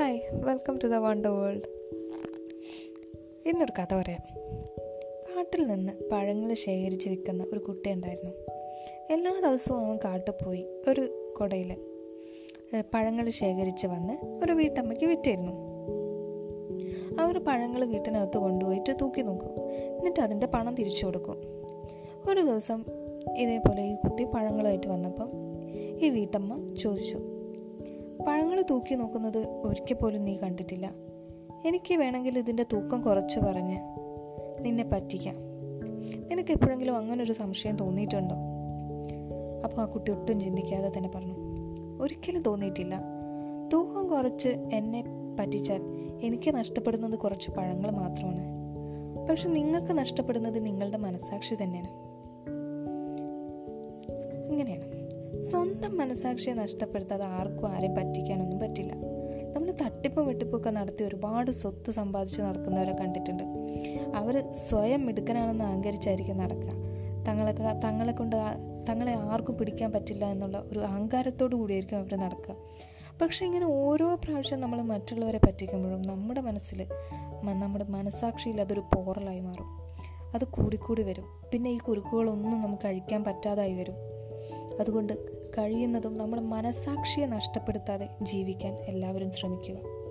Welcome to the wonder world ഇന്നൊരു കഥ പറയാം. കാട്ടിൽ നിന്ന് പഴങ്ങൾ ശേഖരിച്ച് വിൽക്കുന്ന ഒരു കുട്ടി ഉണ്ടായിരുന്നു. എല്ലാ ദിവസവും അവൻ കാട്ടിൽ പോയി ഒരു കുടയിൽ പഴങ്ങൾ ശേഖരിച്ച് വന്ന് ഒരു വീട്ടമ്മയ്ക്ക് വിറ്റിരുന്നു. അവർ പഴങ്ങൾ വീട്ടിനകത്ത് കൊണ്ടുപോയിട്ട് തൂക്കി നോക്കും. എന്നിട്ട് അതിന്റെ പണം തിരിച്ചു കൊടുക്കും. ഒരു ദിവസം ഇതേപോലെ ഈ കുട്ടി പഴങ്ങളായിട്ട് വന്നപ്പം ഈ വീട്ടമ്മ ചോദിച്ചു പഴങ്ങൾ തൂക്കി നോക്കുന്നത് ഒരിക്കൽ പോലും നീ കണ്ടിട്ടില്ല. എനിക്ക് വേണമെങ്കിൽ ഇതിന്റെ തൂക്കം കുറച്ച് പറഞ്ഞ് നിന്നെ പറ്റിക്കാം. നിനക്ക് എപ്പോഴെങ്കിലും അങ്ങനെ ഒരു സംശയം തോന്നിയിട്ടുണ്ടോ? അപ്പോൾ ആ കുട്ടി ഒട്ടും ചിന്തിക്കാതെ തന്നെ പറഞ്ഞു ഒരിക്കലും തോന്നിയിട്ടില്ല. തൂക്കം കുറച്ച് എന്നെ പറ്റിച്ചാൽ എനിക്ക് നഷ്ടപ്പെടുന്നത് കുറച്ച് പഴങ്ങൾ മാത്രമാണ്. പക്ഷെ നിങ്ങൾക്ക് നഷ്ടപ്പെടുന്നത് നിങ്ങളുടെ മനസാക്ഷി തന്നെയാണ്. ഇങ്ങനെയാണ്. സ്വന്തം മനസാക്ഷിയെ നഷ്ടപ്പെടുത്താതെ ആർക്കും ആരെയും പറ്റിക്കാനൊന്നും പറ്റില്ല. നമ്മൾ തട്ടിപ്പും വെട്ടിപ്പൊക്കെ നടത്തി ഒരുപാട് സ്വത്ത് സമ്പാദിച്ച് നടക്കുന്നവരെ കണ്ടിട്ടുണ്ട്. അവർ സ്വയം മിടുക്കനാണെന്ന് അഹങ്കരിച്ചായിരിക്കും നടക്കുക. തങ്ങളെ തങ്ങളെ കൊണ്ട് തങ്ങളെ ആർക്കും പിടിക്കാൻ പറ്റില്ല എന്നുള്ള ഒരു അഹങ്കാരത്തോടു കൂടിയായിരിക്കും അവർ നടക്കുക. പക്ഷെ ഇങ്ങനെ ഓരോ പ്രാവശ്യം നമ്മൾ മറ്റുള്ളവരെ പറ്റിക്കുമ്പോഴും നമ്മുടെ മനസ്സിൽ നമ്മുടെ മനസാക്ഷിയിൽ അതൊരു പോറലായി മാറും. അത് കൂടിക്കൂടി വരും. പിന്നെ ഈ കുരുക്കുകളൊന്നും നമുക്ക് അഴിക്കാൻ പറ്റാതായി വരും. അതുകൊണ്ട് കഴിയുന്നതും നമ്മൾ മനസാക്ഷിയെ നഷ്ടപ്പെടുത്താതെ ജീവിക്കാൻ എല്ലാവരും ശ്രമിക്കുക.